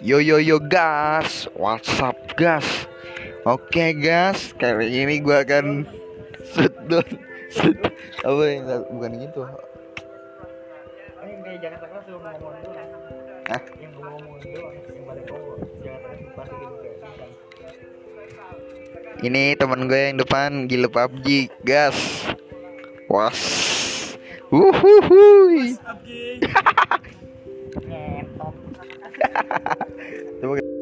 Yo yo yo gas, WhatsApp gas. Oke gas, kali ini gua akan shutdown. Shoot, apa yang bukan gitu? Lu mau ngomong. Hah? Yang ngomong yang pada cowok. Kayak bintang. Ini teman gue yang depan gila PUBG, gas. Was. Uhuhui. Ngetot. ते बघा